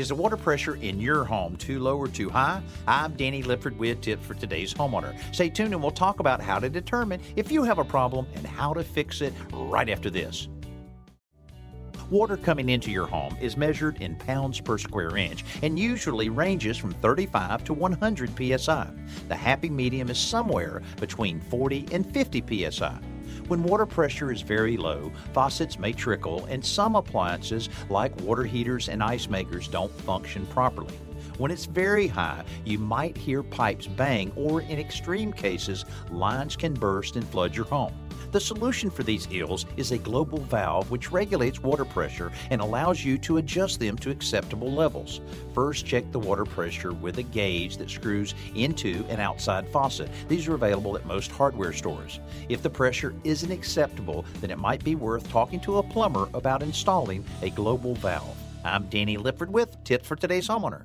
Is the water pressure in your home too low or too high? I'm Danny Lipford with tips for today's homeowner. Stay tuned and we'll talk about how to determine if you have a problem and how to fix it right after this. Water coming into your home is measured in pounds per square inch and usually ranges from 35 to 100 psi. The happy medium is somewhere between 40 and 50 psi. When water pressure is very low, faucets may trickle, and some appliances, like water heaters and ice makers, don't function properly. When it's very high, you might hear pipes bang, or in extreme cases, lines can burst and flood your home. The solution for these ills is a globe valve which regulates water pressure and allows you to adjust them to acceptable levels. First, check the water pressure with a gauge that screws into an outside faucet. These are available at most hardware stores. If the pressure isn't acceptable, then it might be worth talking to a plumber about installing a globe valve. I'm Danny Lipford with Tips for Today's Homeowner.